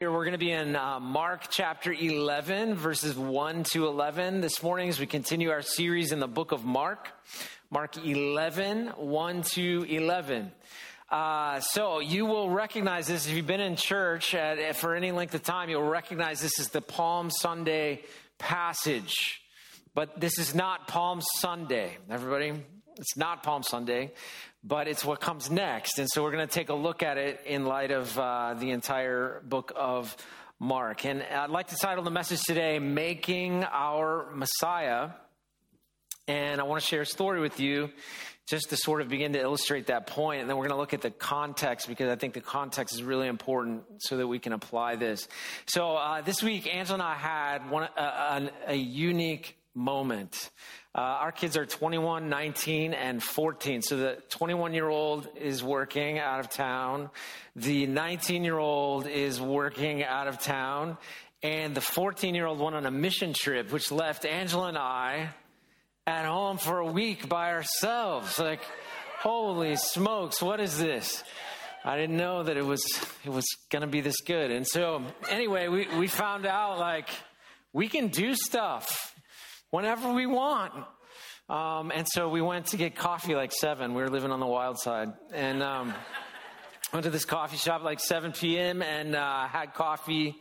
Here we're going to be in uh, Mark chapter 11, verses 1 to 11 this morning as we continue our series in the book of Mark. Mark 11, 1 to 11. Uh, so you will recognize this if you've been in church at, for any length of time. You'll recognize this is the Palm Sunday passage, but this is not Palm Sunday. Everybody, it's not Palm Sunday but it's what comes next. And so we're going to take a look at it in light of uh, the entire book of Mark. And I'd like to title the message today, Making Our Messiah. And I want to share a story with you just to sort of begin to illustrate that point. And then we're going to look at the context because I think the context is really important so that we can apply this. So uh, this week, Angela and I had one, uh, a, a unique moment. Uh, our kids are 21, 19, and 14. So the 21 year old is working out of town. The 19 year old is working out of town. And the 14 year old went on a mission trip, which left Angela and I at home for a week by ourselves. Like, holy smokes, what is this? I didn't know that it was it was going to be this good. And so, anyway, we, we found out like we can do stuff whenever we want. Um, and so we went to get coffee like seven. We were living on the wild side, and um, went to this coffee shop like 7 p.m. and uh, had coffee.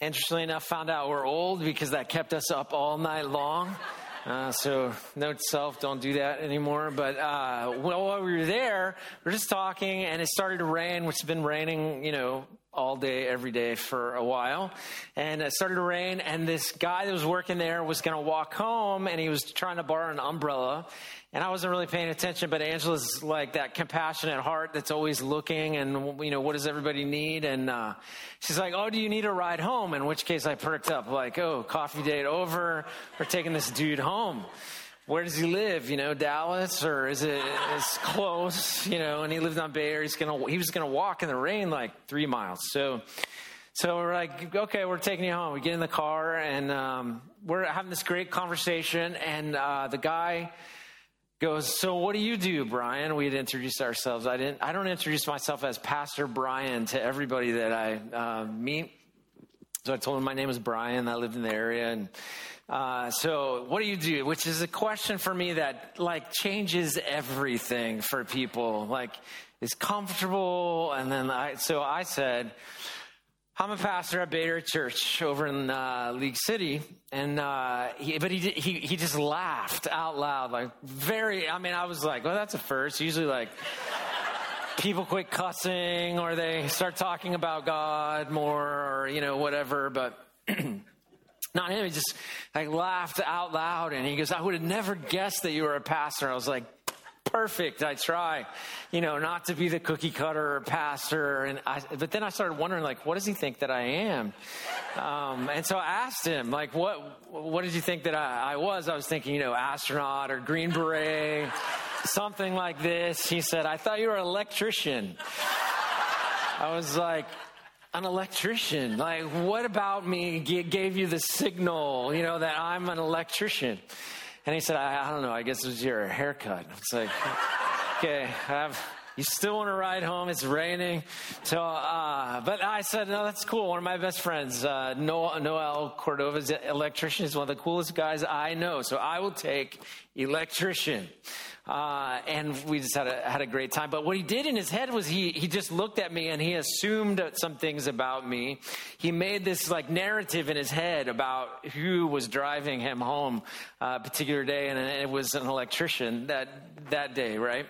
Interestingly enough, found out we're old because that kept us up all night long. Uh, so note self, don't do that anymore. But uh, while we were there, we are just talking, and it started to rain, which has been raining, you know, all day, every day for a while. And it started to rain, and this guy that was working there was going to walk home, and he was trying to borrow an umbrella. And I wasn't really paying attention, but Angela's like that compassionate heart that's always looking, and you know, what does everybody need? And uh, she's like, "Oh, do you need a ride home?" In which case, I perked up, like, "Oh, coffee date over. We're taking this dude home." where does he live? You know, Dallas, or is it it's close? You know, and he lived on Bay Area. He's gonna he was gonna walk in the rain like three miles. So, so we're like, okay, we're taking you home. We get in the car and um, we're having this great conversation. And uh, the guy goes, "So what do you do, Brian?" We had introduced ourselves. I didn't. I don't introduce myself as Pastor Brian to everybody that I uh, meet. So I told him my name is Brian. I lived in the area and. Uh, so what do you do? Which is a question for me that like changes everything for people. Like is comfortable, and then I. So I said, I'm a pastor at Bader Church over in uh, League City, and uh, he, but he, he he just laughed out loud, like very. I mean, I was like, well, that's a first. Usually, like people quit cussing or they start talking about God more, or you know whatever. But Not him. He just like laughed out loud and he goes, I would have never guessed that you were a pastor. I was like, perfect. I try, you know, not to be the cookie cutter pastor. And I, but then I started wondering, like, what does he think that I am? Um, and so I asked him, like, what, what did you think that I, I was? I was thinking, you know, astronaut or green beret, something like this. He said, I thought you were an electrician. I was like, an electrician. Like, what about me gave you the signal, you know, that I'm an electrician? And he said, I, I don't know, I guess it was your haircut. It's like, okay, I have, you still want to ride home? It's raining. So, uh, but I said, no, that's cool. One of my best friends, uh, Noel, Noel Cordova's electrician is one of the coolest guys I know. So I will take electrician. Uh, and we just had a, had a great time. But what he did in his head was he, he just looked at me and he assumed some things about me. He made this like narrative in his head about who was driving him home uh, a particular day, and it was an electrician that, that day, right?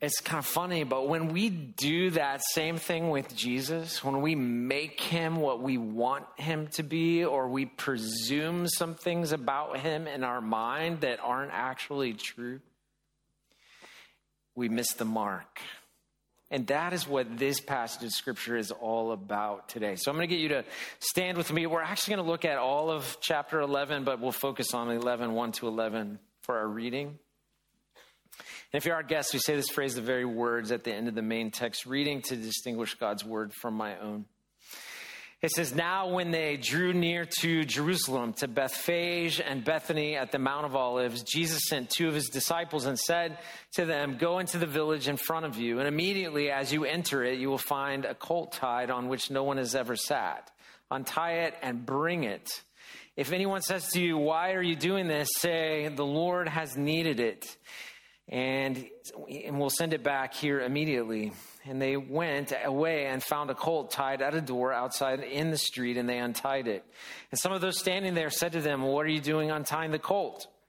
It's kind of funny, but when we do that same thing with Jesus, when we make him what we want him to be, or we presume some things about him in our mind that aren't actually true, we miss the mark. And that is what this passage of scripture is all about today. So I'm going to get you to stand with me. We're actually going to look at all of chapter 11, but we'll focus on 11, 1 to 11 for our reading. And if you're our guest, we say this phrase the very words at the end of the main text reading to distinguish God's word from my own. It says, Now when they drew near to Jerusalem, to Bethphage and Bethany at the Mount of Olives, Jesus sent two of his disciples and said to them, Go into the village in front of you, and immediately as you enter it, you will find a colt tied on which no one has ever sat. Untie it and bring it. If anyone says to you, Why are you doing this? say, The Lord has needed it. And, and we'll send it back here immediately. And they went away and found a colt tied at a door outside in the street, and they untied it. And some of those standing there said to them, What are you doing untying the colt?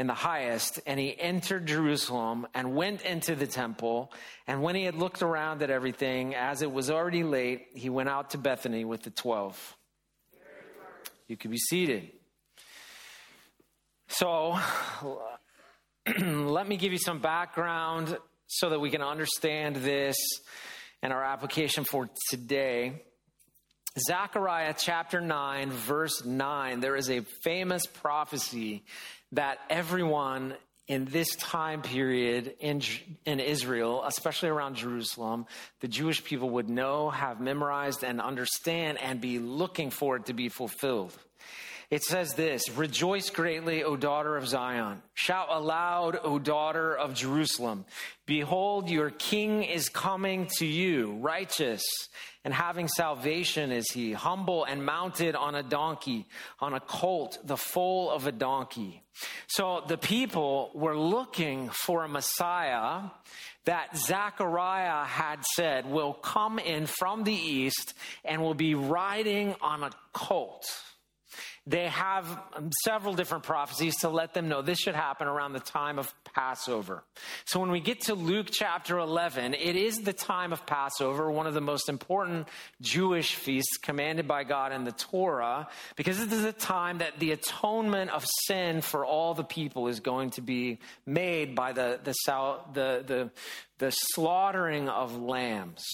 in the highest, and he entered Jerusalem and went into the temple. And when he had looked around at everything, as it was already late, he went out to Bethany with the twelve. You can be seated. So, let me give you some background so that we can understand this and our application for today. Zechariah chapter 9, verse 9, there is a famous prophecy that everyone in this time period in, in Israel, especially around Jerusalem, the Jewish people would know, have memorized, and understand, and be looking for it to be fulfilled. It says this Rejoice greatly, O daughter of Zion. Shout aloud, O daughter of Jerusalem. Behold, your king is coming to you, righteous and having salvation is he, humble and mounted on a donkey, on a colt, the foal of a donkey. So the people were looking for a Messiah that Zechariah had said will come in from the east and will be riding on a colt. They have several different prophecies to let them know this should happen around the time of Passover. So when we get to Luke chapter 11, it is the time of Passover, one of the most important Jewish feasts commanded by God in the Torah, because this is the time that the atonement of sin for all the people is going to be made by the, the, the, the, the slaughtering of lambs.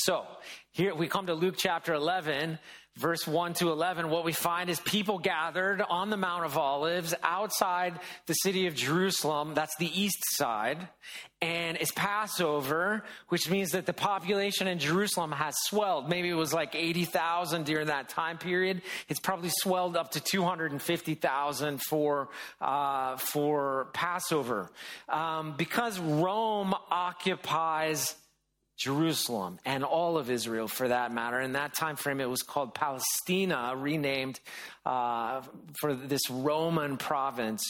So here we come to Luke chapter 11 verse 1 to 11, what we find is people gathered on the Mount of Olives outside the city of Jerusalem. That's the east side. And it's Passover, which means that the population in Jerusalem has swelled. Maybe it was like 80,000 during that time period. It's probably swelled up to 250,000 for, uh, for Passover. Um, because Rome occupies Jerusalem and all of Israel for that matter. In that time frame, it was called Palestina, renamed uh, for this Roman province,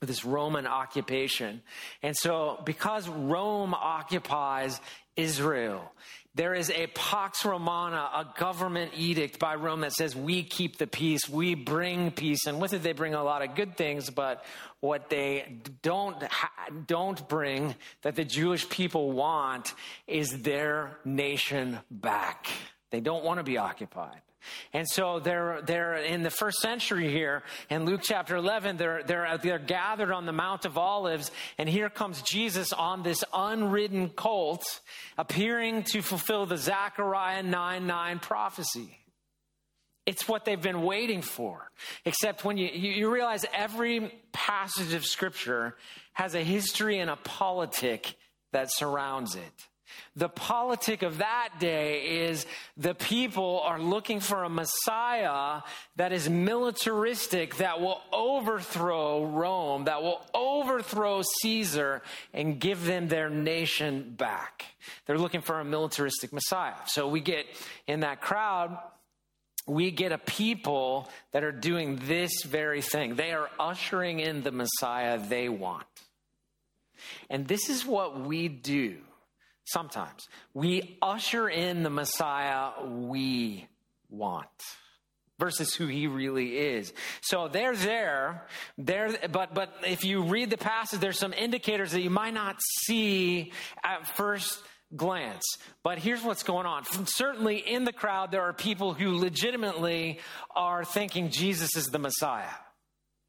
this Roman occupation. And so, because Rome occupies Israel, there is a Pax Romana, a government edict by Rome that says we keep the peace, we bring peace, and with it they bring a lot of good things, but what they don't, don't bring that the Jewish people want is their nation back. They don't want to be occupied. And so they're, they're in the first century here in Luke chapter 11, they're, they're, they're gathered on the Mount of Olives. And here comes Jesus on this unridden colt appearing to fulfill the Zechariah 9 9 prophecy. It's what they've been waiting for. Except when you, you realize every passage of scripture has a history and a politic that surrounds it. The politic of that day is the people are looking for a Messiah that is militaristic, that will overthrow Rome, that will overthrow Caesar and give them their nation back. They're looking for a militaristic Messiah. So we get in that crowd, we get a people that are doing this very thing. They are ushering in the Messiah they want. And this is what we do sometimes. We usher in the Messiah we want versus who he really is. So they're there, there, but, but if you read the passage, there's some indicators that you might not see at first glance. But here's what's going on. Certainly in the crowd, there are people who legitimately are thinking Jesus is the Messiah.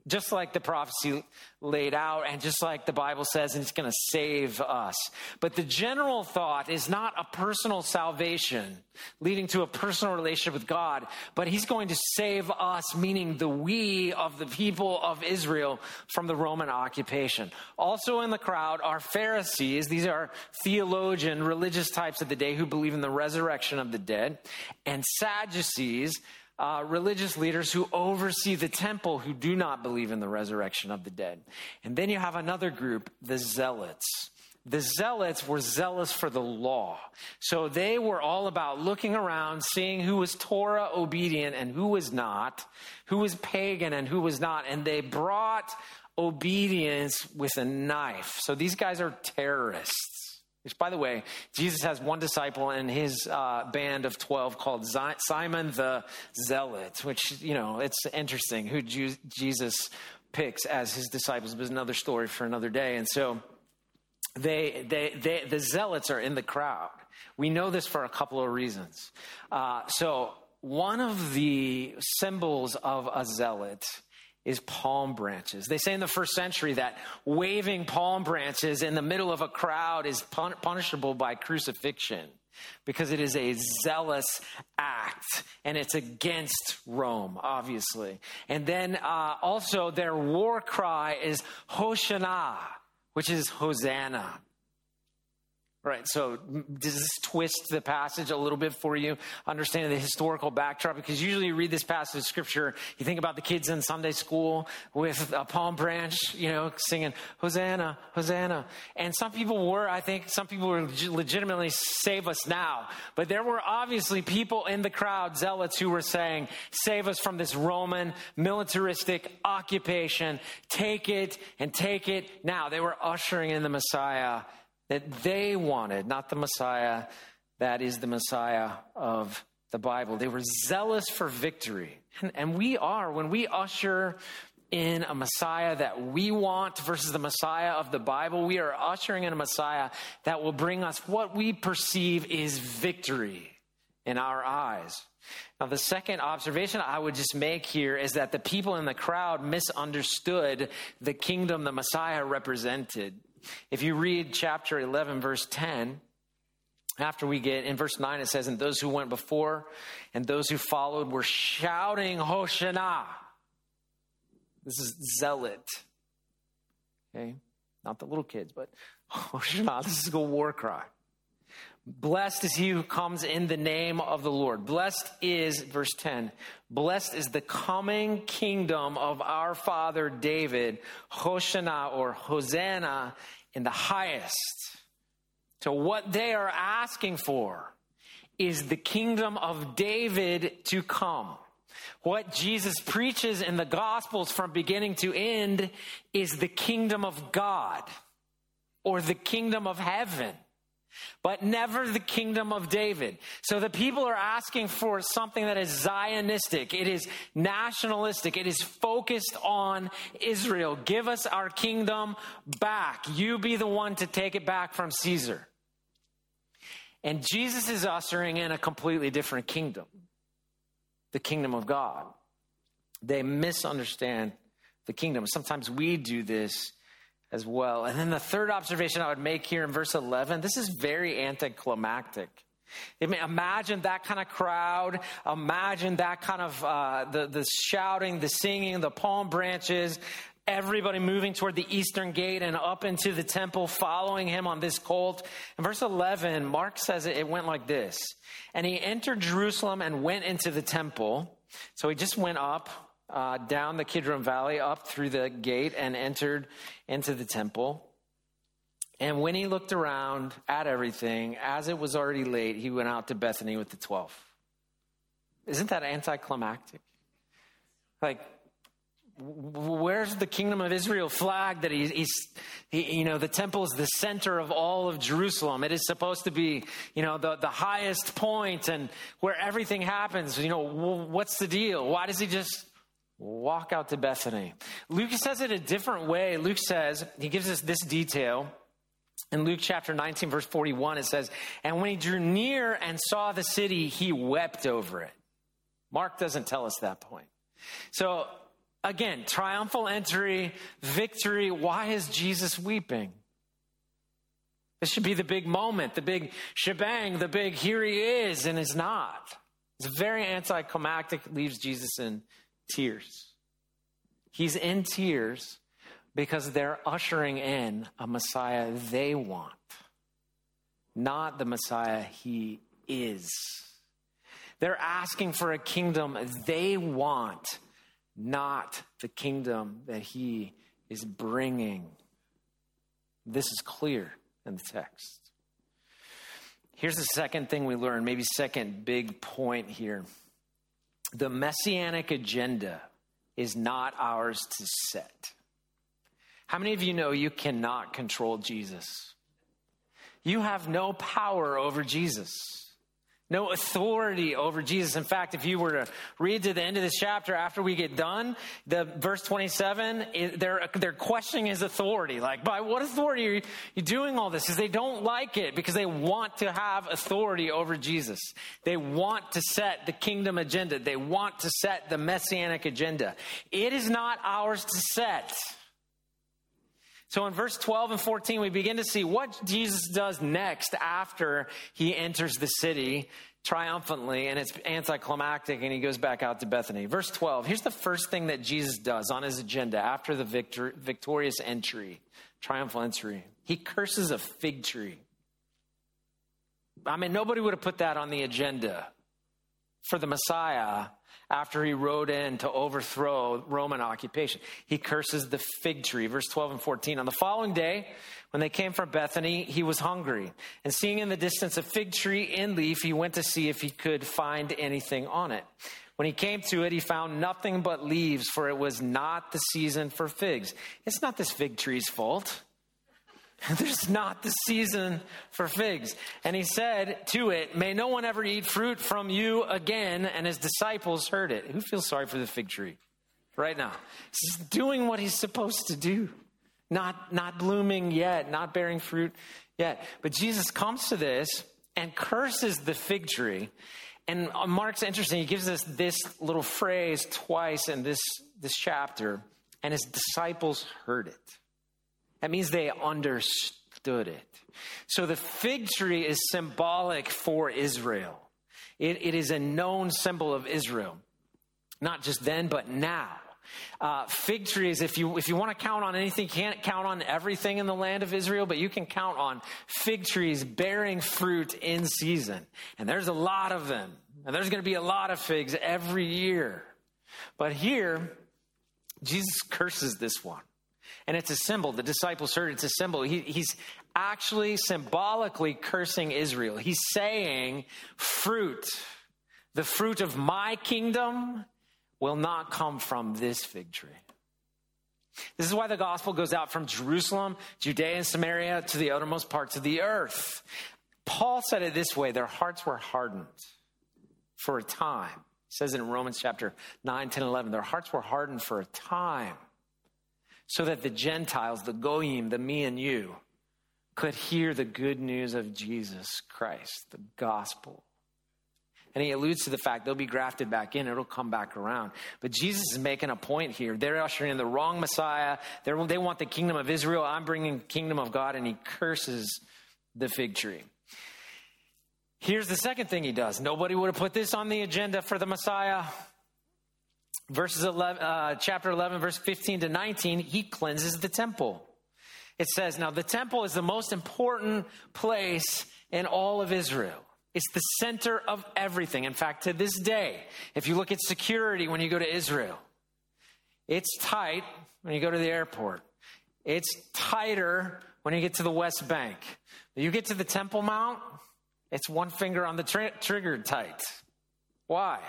Just like the prophecy laid out and just like the Bible says, it's going to save us. But the general thought is not a personal salvation leading to a personal relationship with God, but he's going to save us, meaning the we of the people of Israel from the Roman occupation. Also in the crowd are Pharisees. These are theologian, religious types of the day who believe in the resurrection of the dead, and Sadducees uh, religious leaders who oversee the temple who do not believe in the resurrection of the dead. And then you have another group, the zealots. The zealots were zealous for the law. So they were all about looking around, seeing who was Torah obedient and who was not, who was pagan and who was not. And they brought obedience with a knife. So these guys are terrorists. Which, by the way, Jesus has one disciple in his uh, band of 12 called Simon the Zealot, which, you know, it's interesting who Jesus picks as his disciples, but it's another story for another day. And so they, they, they, the Zealots are in the crowd. We know this for a couple of reasons. Uh, so, one of the symbols of a zealot is palm branches. They say in the first century that waving palm branches in the middle of a crowd is pun- punishable by crucifixion because it is a zealous act and it's against Rome, obviously. And then uh, also their war cry is Hosanna, which is Hosanna. Right. So does this twist the passage a little bit for you, understanding the historical backdrop? Because usually you read this passage of scripture, you think about the kids in Sunday school with a palm branch, you know, singing Hosanna, Hosanna. And some people were, I think, some people were legitimately save us now. But there were obviously people in the crowd, zealots, who were saying, save us from this Roman militaristic occupation. Take it and take it now. They were ushering in the Messiah that they wanted, not the Messiah that is the Messiah of the Bible. They were zealous for victory. And, and, we are, when we usher in a Messiah that we want versus the Messiah of the Bible, we are ushering in a Messiah that will bring us what we perceive is victory in our eyes. Now, the second observation I would just make here is that the people in the crowd misunderstood the kingdom the Messiah represented. If you read chapter 11, verse 10, after we get in verse 9, it says, And those who went before and those who followed were shouting, Hosanna. This is zealot. Okay? Not the little kids, but Hosanna. This is a war cry. Blessed is he who comes in the name of the Lord. Blessed is, verse 10, blessed is the coming kingdom of our father David, Hosanna or Hosanna in the highest. So, what they are asking for is the kingdom of David to come. What Jesus preaches in the Gospels from beginning to end is the kingdom of God or the kingdom of heaven but never the kingdom of David. So the people are asking for something that is Zionistic. It is nationalistic. It is focused on Israel. Give us our kingdom back. You be the one to take it back from Caesar. And Jesus is ushering in a completely different kingdom the kingdom of God. They misunderstand the kingdom. Sometimes we do this as well. And then the third observation I would make here in verse 11 this is very anticlimactic. I mean, Imagine that kind of crowd. Imagine that kind of uh, the, the shouting, the singing, the palm branches, everybody moving toward the eastern gate and up into the temple, following him on this colt. In verse 11, Mark says it, it went like this And he entered Jerusalem and went into the temple. So he just went up uh, down the Kidron Valley, up through the gate, and entered into the temple. And when he looked around at everything, as it was already late, he went out to Bethany with the 12. Isn't that anticlimactic? Like, where's the kingdom of Israel flag that he's, he's he, you know, the temple is the center of all of Jerusalem. It is supposed to be, you know, the, the highest point and where everything happens. You know, what's the deal? Why does he just walk out to Bethany. Luke says it a different way. Luke says, he gives us this detail. In Luke chapter 19, verse 41, it says, And when he drew near and saw the city, he wept over it. Mark doesn't tell us that point. So Again, triumphal entry, victory. Why is Jesus weeping? This should be the big moment, the big shebang, the big here he is, and it's not. It's very anticlimactic, leaves Jesus in tears. He's in tears because they're ushering in a Messiah they want, not the Messiah he is. They're asking for a kingdom they want, not the kingdom that he is bringing. This is clear in the text. Here's the second thing we learn, maybe second big point here. The messianic agenda is not ours to set. How many of you know you cannot control Jesus? You have no power over Jesus no authority over Jesus. In fact, if you were to read to the end of this chapter after we get done, the verse 27, they're, they're questioning his authority. Like, by what authority are you doing all this? Because they don't like it because they want to have authority over Jesus. They want to set the kingdom agenda. They want to set the messianic agenda. It is not ours to set. So in verse 12 and 14, we begin to see what Jesus does next after he enters the city triumphantly, and it's anticlimactic, and he goes back out to Bethany. Verse 12, here's the first thing that Jesus does on his agenda after the victor, victorious entry, triumphal entry. He curses a fig tree. I mean, nobody would have put that on the agenda for the Messiah after he rode in to overthrow Roman occupation. He curses the fig tree. Verse 12 and 14. On the following day, when they came from Bethany, he was hungry. And seeing in the distance a fig tree in leaf, he went to see if he could find anything on it. When he came to it, he found nothing but leaves, for it was not the season for figs. It's not this fig tree's fault. There's not the season for figs. And he said to it, May no one ever eat fruit from you again. And his disciples heard it. Who feels sorry for the fig tree right now? He's doing what he's supposed to do, not, not blooming yet, not bearing fruit yet. But Jesus comes to this and curses the fig tree. And uh, Mark's interesting. He gives us this little phrase twice in this, this chapter, and his disciples heard it. That means they understood it. So the fig tree is symbolic for Israel. It, it is a known symbol of Israel, not just then, but now. Uh, fig trees, if you if you want to count on anything, you can't count on everything in the land of Israel, but you can count on fig trees bearing fruit in season. And there's a lot of them. And there's going to be a lot of figs every year. But here, Jesus curses this one. And it's a symbol. The disciples heard it's a symbol. He, he's actually symbolically cursing Israel. He's saying, fruit, the fruit of my kingdom will not come from this fig tree. This is why the gospel goes out from Jerusalem, Judea, and Samaria to the outermost parts of the earth. Paul said it this way their hearts were hardened for a time. He says it in Romans chapter 9, 10, 11. Their hearts were hardened for a time so that the Gentiles, the Goyim, the me and you, could hear the good news of Jesus Christ, the gospel. And he alludes to the fact they'll be grafted back in, it'll come back around. But Jesus is making a point here. They're ushering in the wrong Messiah. They're, they want the kingdom of Israel. I'm bringing the kingdom of God, and he curses the fig tree. Here's the second thing he does. Nobody would have put this on the agenda for the Messiah verses 11, uh, chapter 11, verse 15 to 19, he cleanses the temple. It says, Now the temple is the most important place in all of Israel. It's the center of everything. In fact, to this day, if you look at security when you go to Israel, it's tight when you go to the airport. It's tighter when you get to the West Bank. You get to the Temple Mount, it's one finger on the tr- trigger tight. Why?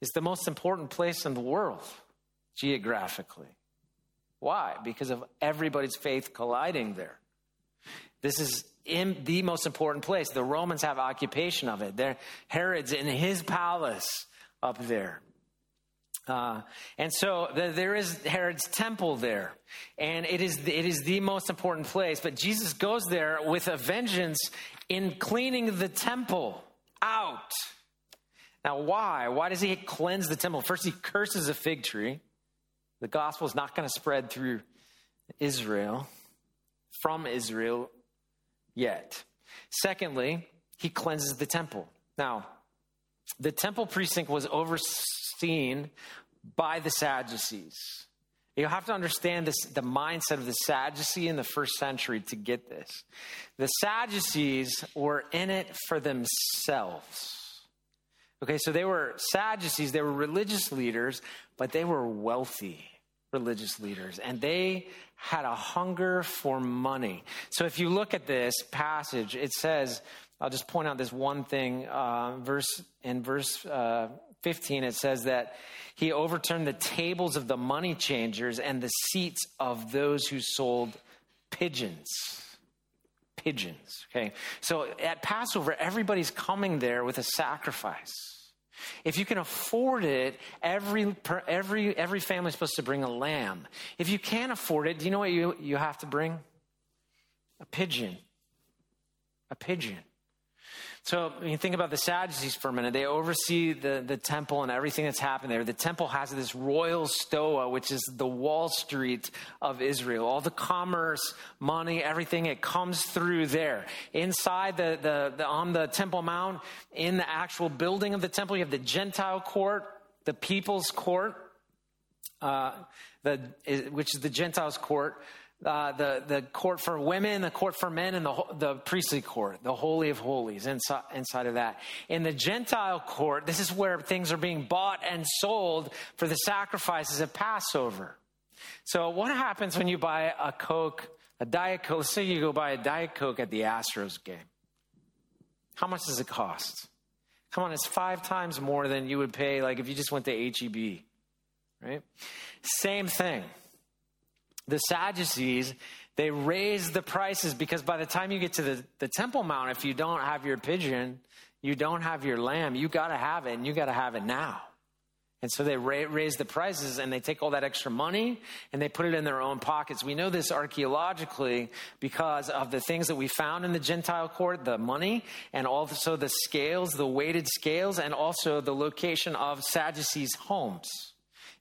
Is the most important place in the world geographically. Why? Because of everybody's faith colliding there. This is in the most important place. The Romans have occupation of it. They're Herod's in his palace up there. Uh, and so the, there is Herod's temple there, and it is it is the most important place. But Jesus goes there with a vengeance in cleaning the temple out. Now, why? Why does he cleanse the temple? First, he curses a fig tree. The gospel is not going to spread through Israel, from Israel yet. Secondly, he cleanses the temple. Now, the temple precinct was overseen by the Sadducees. You have to understand this, the mindset of the Sadducee in the first century to get this. The Sadducees were in it for themselves. Okay, so they were Sadducees, they were religious leaders, but they were wealthy religious leaders, and they had a hunger for money. So if you look at this passage, it says, I'll just point out this one thing. Uh, verse in verse uh, 15, it says that he overturned the tables of the money changers and the seats of those who sold pigeons. Pigeons. Okay, so at Passover, everybody's coming there with a sacrifice. If you can afford it, every, every, every family's supposed to bring a lamb. If you can't afford it, do you know what you, you have to bring? A pigeon. A pigeon. So when you think about the Sadducees for a minute, they oversee the, the temple and everything that's happened there. The temple has this royal stoa, which is the Wall Street of Israel. All the commerce, money, everything, it comes through there. Inside the, the, the on the Temple Mount, in the actual building of the temple, you have the Gentile court, the people's court, uh, the, which is the Gentiles court uh, the, the court for women, the court for men, and the, the priestly court, the Holy of Holies inside, inside of that. In the Gentile court, this is where things are being bought and sold for the sacrifices of Passover. So, what happens when you buy a Coke, a Diet Coke? Let's say you go buy a Diet Coke at the Astros game. How much does it cost? Come on, it's five times more than you would pay, like if you just went to HEB, right? Same thing the Sadducees, they raise the prices because by the time you get to the, the Temple Mount, if you don't have your pigeon, you don't have your lamb, you got to have it and you got to have it now. And so they ra- raise the prices and they take all that extra money and they put it in their own pockets. We know this archaeologically because of the things that we found in the Gentile court the money and also the scales, the weighted scales, and also the location of Sadducees' homes.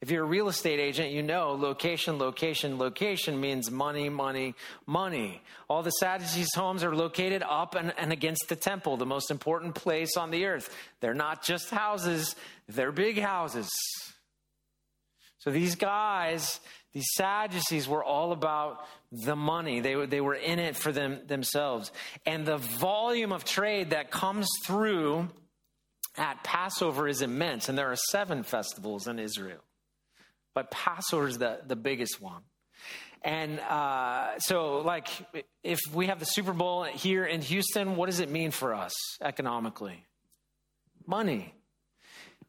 If you're a real estate agent, you know location, location, location means money, money, money. All the Sadducees' homes are located up and, and against the temple, the most important place on the earth. They're not just houses, they're big houses. So these guys, these Sadducees were all about the money. They were, they were in it for them, themselves. And the volume of trade that comes through at Passover is immense. And there are seven festivals in Israel but Passover is the, the biggest one. And uh, so, like, if we have the Super Bowl here in Houston, what does it mean for us economically? Money.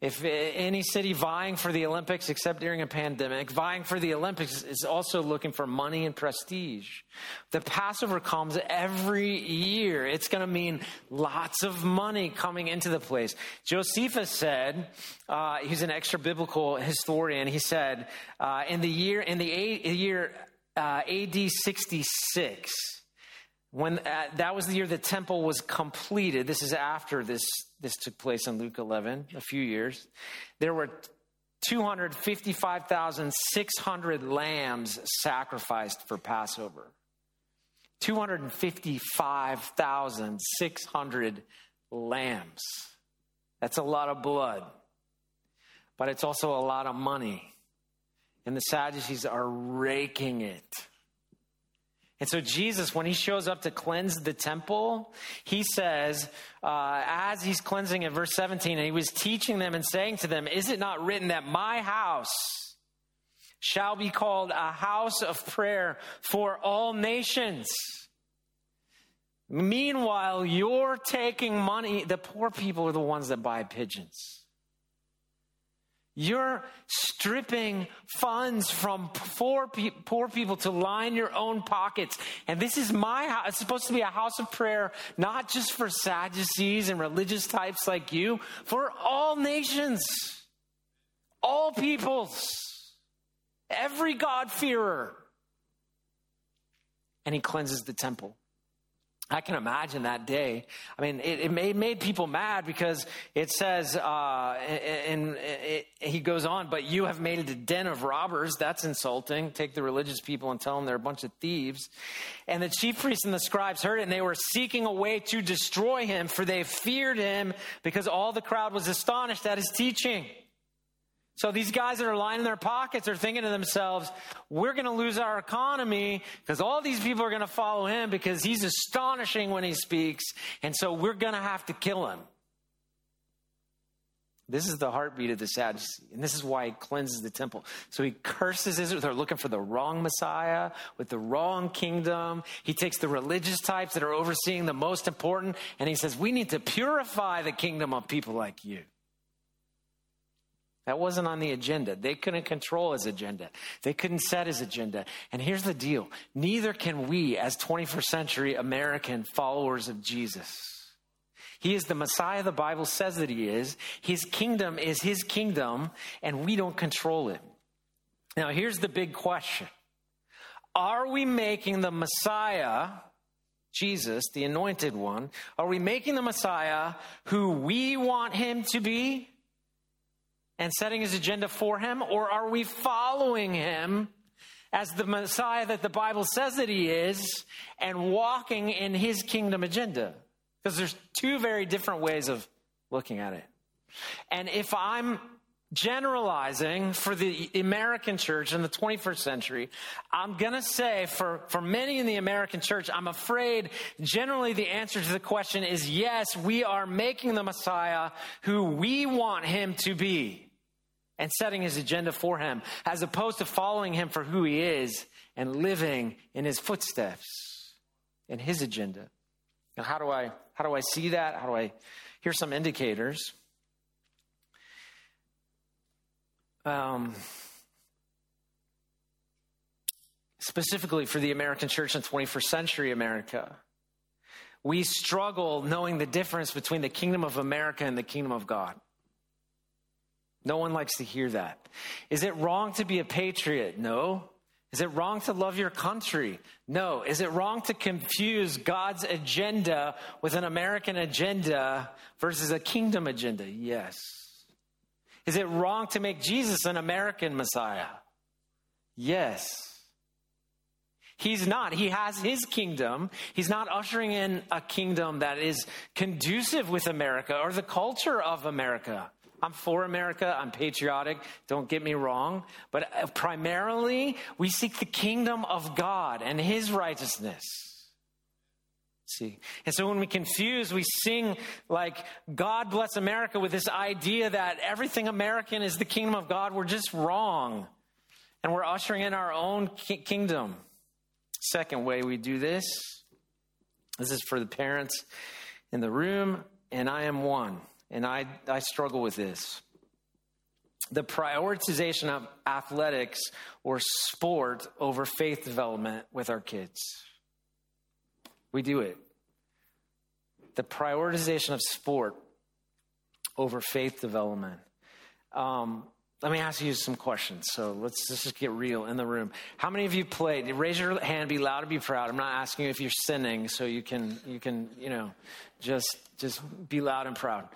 If any city vying for the Olympics, except during a pandemic, vying for the Olympics is also looking for money and prestige. The Passover comes every year. It's going to mean lots of money coming into the place. Josephus said, uh, he's an extra biblical historian. He said, uh, in the year, in the year uh, AD 66, when uh, that was the year the temple was completed, this is after this this took place in Luke 11, a few years. There were 255,600 lambs sacrificed for Passover. 255,600 lambs. That's a lot of blood, but it's also a lot of money. And the Sadducees are raking it. And so, Jesus, when he shows up to cleanse the temple, he says, uh, as he's cleansing in verse 17, and he was teaching them and saying to them, Is it not written that my house shall be called a house of prayer for all nations? Meanwhile, you're taking money. The poor people are the ones that buy pigeons. You're stripping funds from poor, poor people to line your own pockets. And this is my house. It's supposed to be a house of prayer, not just for Sadducees and religious types like you, for all nations, all peoples, every God-fearer. And he cleanses the temple. I can imagine that day. I mean, it, it made, made people mad because it says, uh, and, it, he goes on, but you have made it a den of robbers. That's insulting. Take the religious people and tell them they're a bunch of thieves. And the chief priests and the scribes heard it, and they were seeking a way to destroy him, for they feared him because all the crowd was astonished at his teaching. So these guys that are lining their pockets are thinking to themselves, we're going to lose our economy because all these people are going to follow him because he's astonishing when he speaks. And so we're going to have to kill him. This is the heartbeat of the Sadducee, and this is why he cleanses the temple. So he curses Israel. They're looking for the wrong Messiah with the wrong kingdom. He takes the religious types that are overseeing the most important, and he says, We need to purify the kingdom of people like you. That wasn't on the agenda. They couldn't control his agenda. They couldn't set his agenda. And here's the deal. Neither can we as 21st century American followers of Jesus. He is the Messiah the Bible says that he is. His kingdom is his kingdom and we don't control it. Now here's the big question. Are we making the Messiah Jesus, the anointed one, are we making the Messiah who we want him to be? And setting his agenda for him, or are we following him as the Messiah that the Bible says that he is and walking in his kingdom agenda? Because there's two very different ways of looking at it. And if I'm generalizing for the American church in the 21st century, I'm going to say for, for many in the American church, I'm afraid generally the answer to the question is yes, we are making the Messiah who we want him to be and setting his agenda for him, as opposed to following him for who he is and living in his footsteps in his agenda. Now, how do I how do I see that? How do I here's some indicators. Um, specifically for the American church in 21st century America, we struggle knowing the difference between the kingdom of America and the kingdom of God. No one likes to hear that. Is it wrong to be a patriot? No. Is it wrong to love your country? No. Is it wrong to confuse God's agenda with an American agenda versus a kingdom agenda? Yes. Is it wrong to make Jesus an American Messiah? Yes. He's not. He has his kingdom. He's not ushering in a kingdom that is conducive with America or the culture of America. I'm for America. I'm patriotic. Don't get me wrong. But uh, primarily, we seek the kingdom of God and his righteousness. See? And so when we confuse, we sing like, God bless America with this idea that everything American is the kingdom of God. We're just wrong. And we're ushering in our own ki- kingdom. Second way we do this this is for the parents in the room, and I am one and I, I struggle with this. The prioritization of athletics or sport over faith development with our kids. We do it. The prioritization of sport over faith development. Um, let me ask you some questions. So let's, let's just get real in the room. How many of you played? Raise your hand, be loud and be proud. I'm not asking you if you're sinning, so you can, you can, you know, just, just be loud and proud.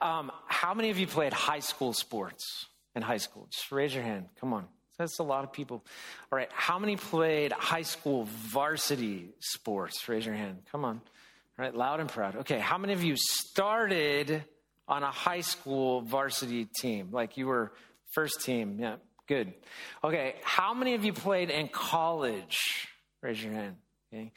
Um, how many of you played high school sports in high school? Just raise your hand. Come on. That's a lot of people. All right. How many played high school varsity sports? Raise your hand. Come on. All right. Loud and proud. Okay. How many of you started on a high school varsity team? Like you were First team, yeah, good. Okay, how many of you played in college? Raise your hand. Okay.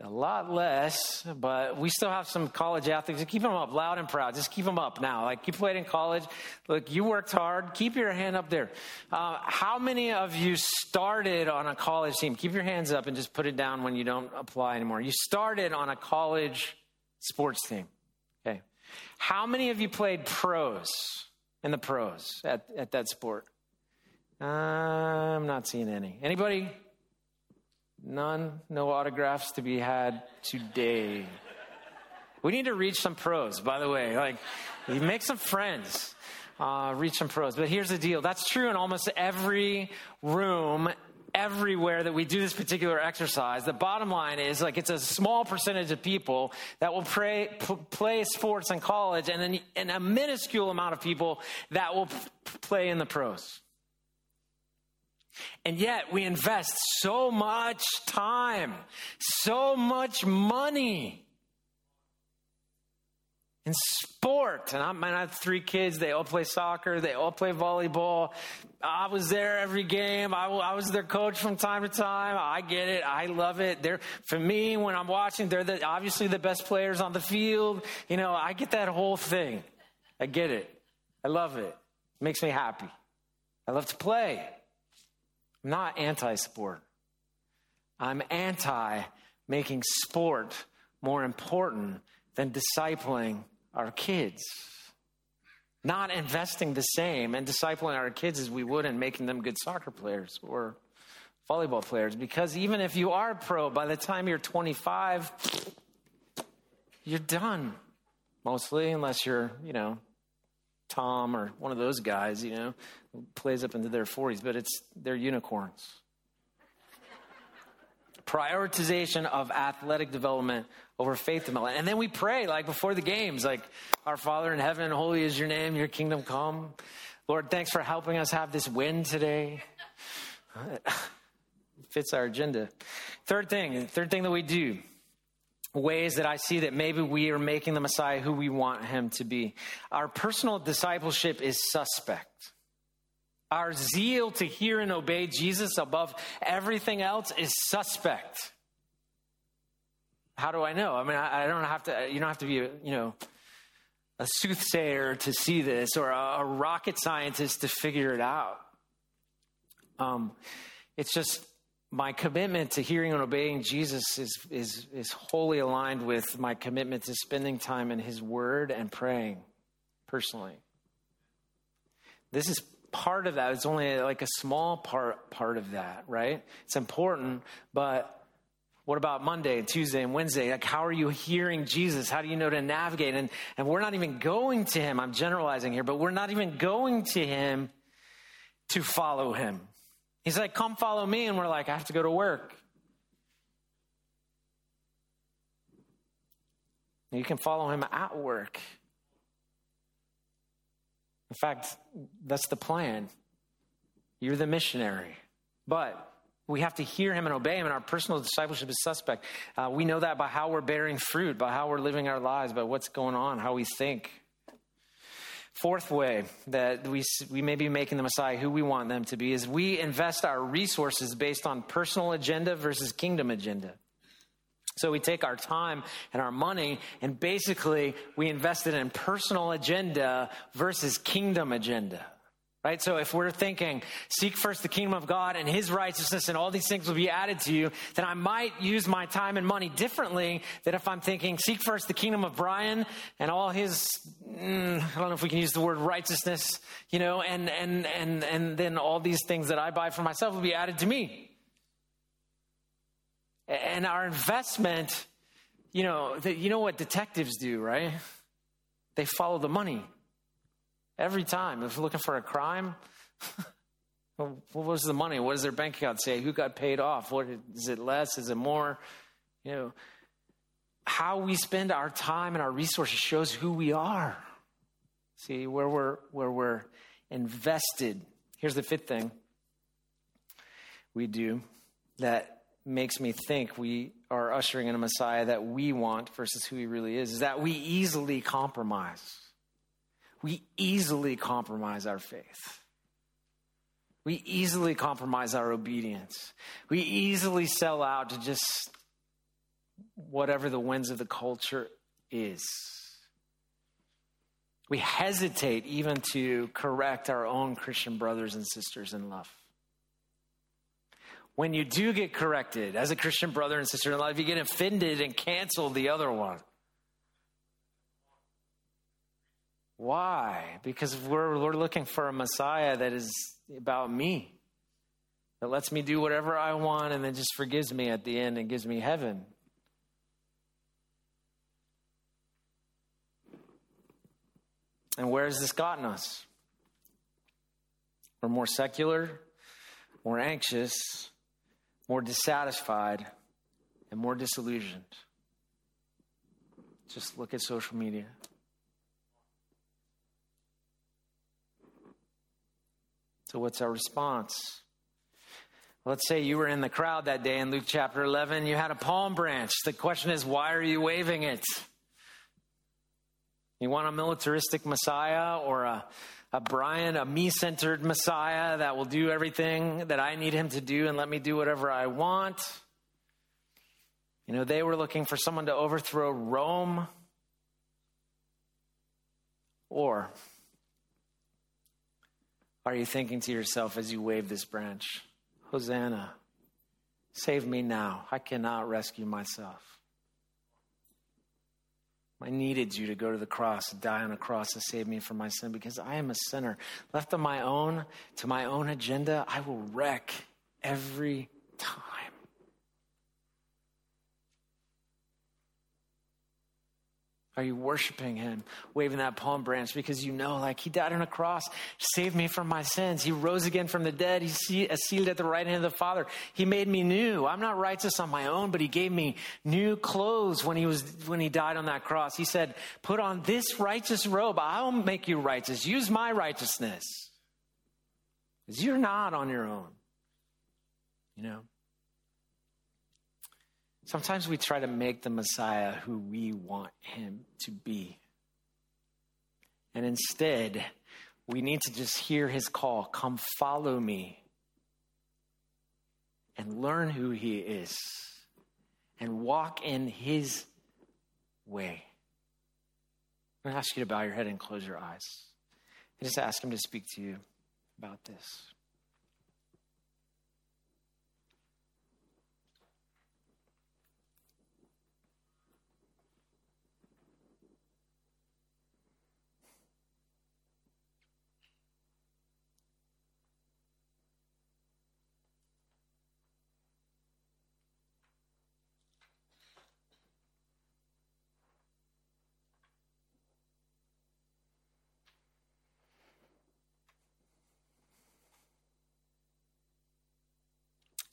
A lot less, but we still have some college athletes. Keep them up, loud and proud. Just keep them up now. Like you played in college. Look, you worked hard. Keep your hand up there. Uh, how many of you started on a college team? Keep your hands up and just put it down when you don't apply anymore. You started on a college sports team. Okay. How many of you played pros? In the pros at, at that sport? I'm not seeing any. Anybody? None? No autographs to be had today. We need to reach some pros, by the way. Like, you make some friends, uh, reach some pros. But here's the deal that's true in almost every room everywhere that we do this particular exercise. The bottom line is like it's a small percentage of people that will pray, p- play sports in college and then and a minuscule amount of people that will p- play in the pros. And yet we invest so much time, so much money in sport. And I, man, I have three kids. They all play soccer. They all play volleyball. I was there every game. I, I was their coach from time to time. I get it. I love it. They're, for me, when I'm watching, they're the, obviously the best players on the field. You know, I get that whole thing. I get it. I love it. It makes me happy. I love to play. I'm not anti sport. I'm anti making sport more important than discipling our kids. Not investing the same and discipling our kids as we would in making them good soccer players or volleyball players. Because even if you are pro, by the time you're 25, you're done. Mostly, unless you're, you know, Tom or one of those guys, you know, plays up into their 40s, but it's they're unicorns. Prioritization of athletic development over faith development. And then we pray, like before the games, like, Our Father in heaven, holy is your name, your kingdom come. Lord, thanks for helping us have this win today. fits our agenda. Third thing, third thing that we do ways that I see that maybe we are making the Messiah who we want him to be. Our personal discipleship is suspect. Our zeal to hear and obey Jesus above everything else is suspect. How do I know? I mean, I, I don't have to, you don't have to be, you know, a soothsayer to see this or a, a rocket scientist to figure it out. Um, it's just my commitment to hearing and obeying Jesus is, is, is wholly aligned with my commitment to spending time in His Word and praying personally. This is part of that. It's only like a small part part of that, right? It's important, but what about Monday and Tuesday and Wednesday? Like, how are you hearing Jesus? How do you know to navigate? And, and we're not even going to Him. I'm generalizing here, but we're not even going to Him to follow Him. He's like, come follow me. And we're like, I have to go to work. You can follow him at work. In fact, that's the plan. You're the missionary. But we have to hear him and obey him, and our personal discipleship is suspect. Uh, we know that by how we're bearing fruit, by how we're living our lives, by what's going on, how we think. Fourth way that we, we may be making the Messiah who we want them to be is we invest our resources based on personal agenda versus kingdom agenda. So we take our time and our money and basically we invest it in personal agenda versus kingdom agenda. Right? So if we're thinking, seek first the kingdom of God and his righteousness and all these things will be added to you, then I might use my time and money differently than if I'm thinking, seek first the kingdom of Brian and all his, mm, I don't know if we can use the word righteousness, you know, and, and, and, and then all these things that I buy for myself will be added to me. And our investment, you know, you know what detectives do, right? They follow the money. Every time. If looking for a crime, what was the money? What does their bank account say? Who got paid off? What is it less? Is it more? You know, how we spend our time and our resources shows who we are. See, where we're where we're invested. Here's the fifth thing we do that makes me think we are ushering in a Messiah that we want versus who he really is, is that we easily compromise we easily compromise our faith. We easily compromise our obedience. We easily sell out to just whatever the winds of the culture is. We hesitate even to correct our own Christian brothers and sisters in love. When you do get corrected as a Christian brother and sister in love, you get offended and cancel the other one. Why? Because we're, we're looking for a Messiah that is about me, that lets me do whatever I want and then just forgives me at the end and gives me heaven. And where has this gotten us? We're more secular, more anxious, more dissatisfied, and more disillusioned. Just look at social media. So, what's our response? Let's say you were in the crowd that day in Luke chapter 11. You had a palm branch. The question is, why are you waving it? You want a militaristic Messiah or a, a Brian, a me centered Messiah that will do everything that I need him to do and let me do whatever I want? You know, they were looking for someone to overthrow Rome. Or are you thinking to yourself as you wave this branch, Hosanna, save me now. I cannot rescue myself. I needed you to go to the cross, die on a cross to save me from my sin because I am a sinner. Left on my own, to my own agenda, I will wreck every time. Are you worshiping him, waving that palm branch because you know, like, he died on a cross, saved me from my sins. He rose again from the dead. He's uh, seated at the right hand of the Father. He made me new. I'm not righteous on my own, but he gave me new clothes when he was, when he died on that cross. He said, put on this righteous robe. I'll make you righteous. Use my righteousness. Because you're not on your own. You know? Sometimes we try to make the Messiah who we want him to be. And instead, we need to just hear his call come follow me and learn who he is and walk in his way. I'm going to ask you to bow your head and close your eyes. And just ask him to speak to you about this.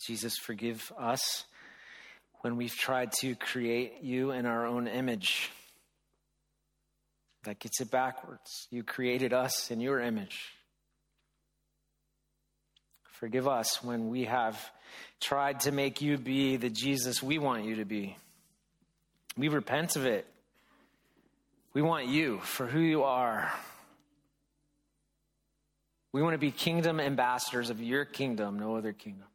Jesus, forgive us when we've tried to create you in our own image. That gets it backwards. You created us in your image. Forgive us when we have tried to make you be the Jesus we want you to be. We repent of it. We want you for who you are. We want to be kingdom ambassadors of your kingdom, no other kingdom.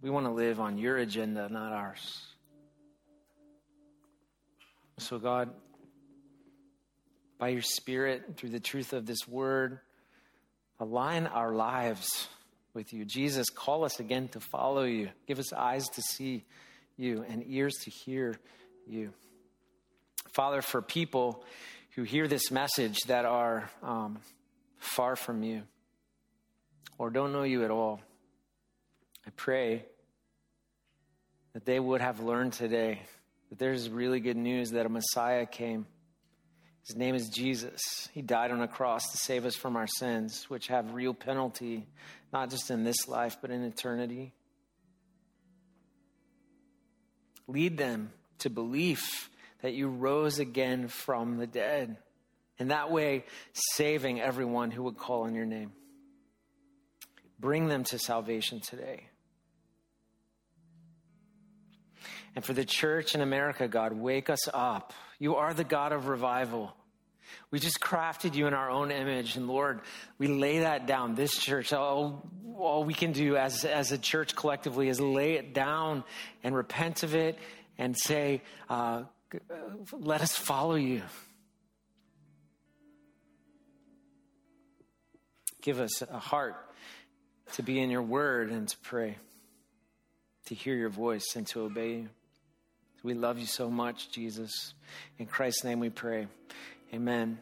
We want to live on your agenda, not ours. So, God, by your Spirit, through the truth of this word, align our lives with you. Jesus, call us again to follow you. Give us eyes to see you and ears to hear you. Father, for people who hear this message that are um, far from you or don't know you at all, I pray that they would have learned today that there's really good news that a Messiah came. His name is Jesus. He died on a cross to save us from our sins, which have real penalty, not just in this life, but in eternity. Lead them to belief that you rose again from the dead. In that way, saving everyone who would call on your name. Bring them to salvation today. And for the church in America, God, wake us up. You are the God of revival. We just crafted you in our own image. And Lord, we lay that down. This church, all, all we can do as, as a church collectively is lay it down and repent of it and say, uh, let us follow you. Give us a heart to be in your word and to pray, to hear your voice and to obey you. We love you so much, Jesus. In Christ's name we pray. Amen.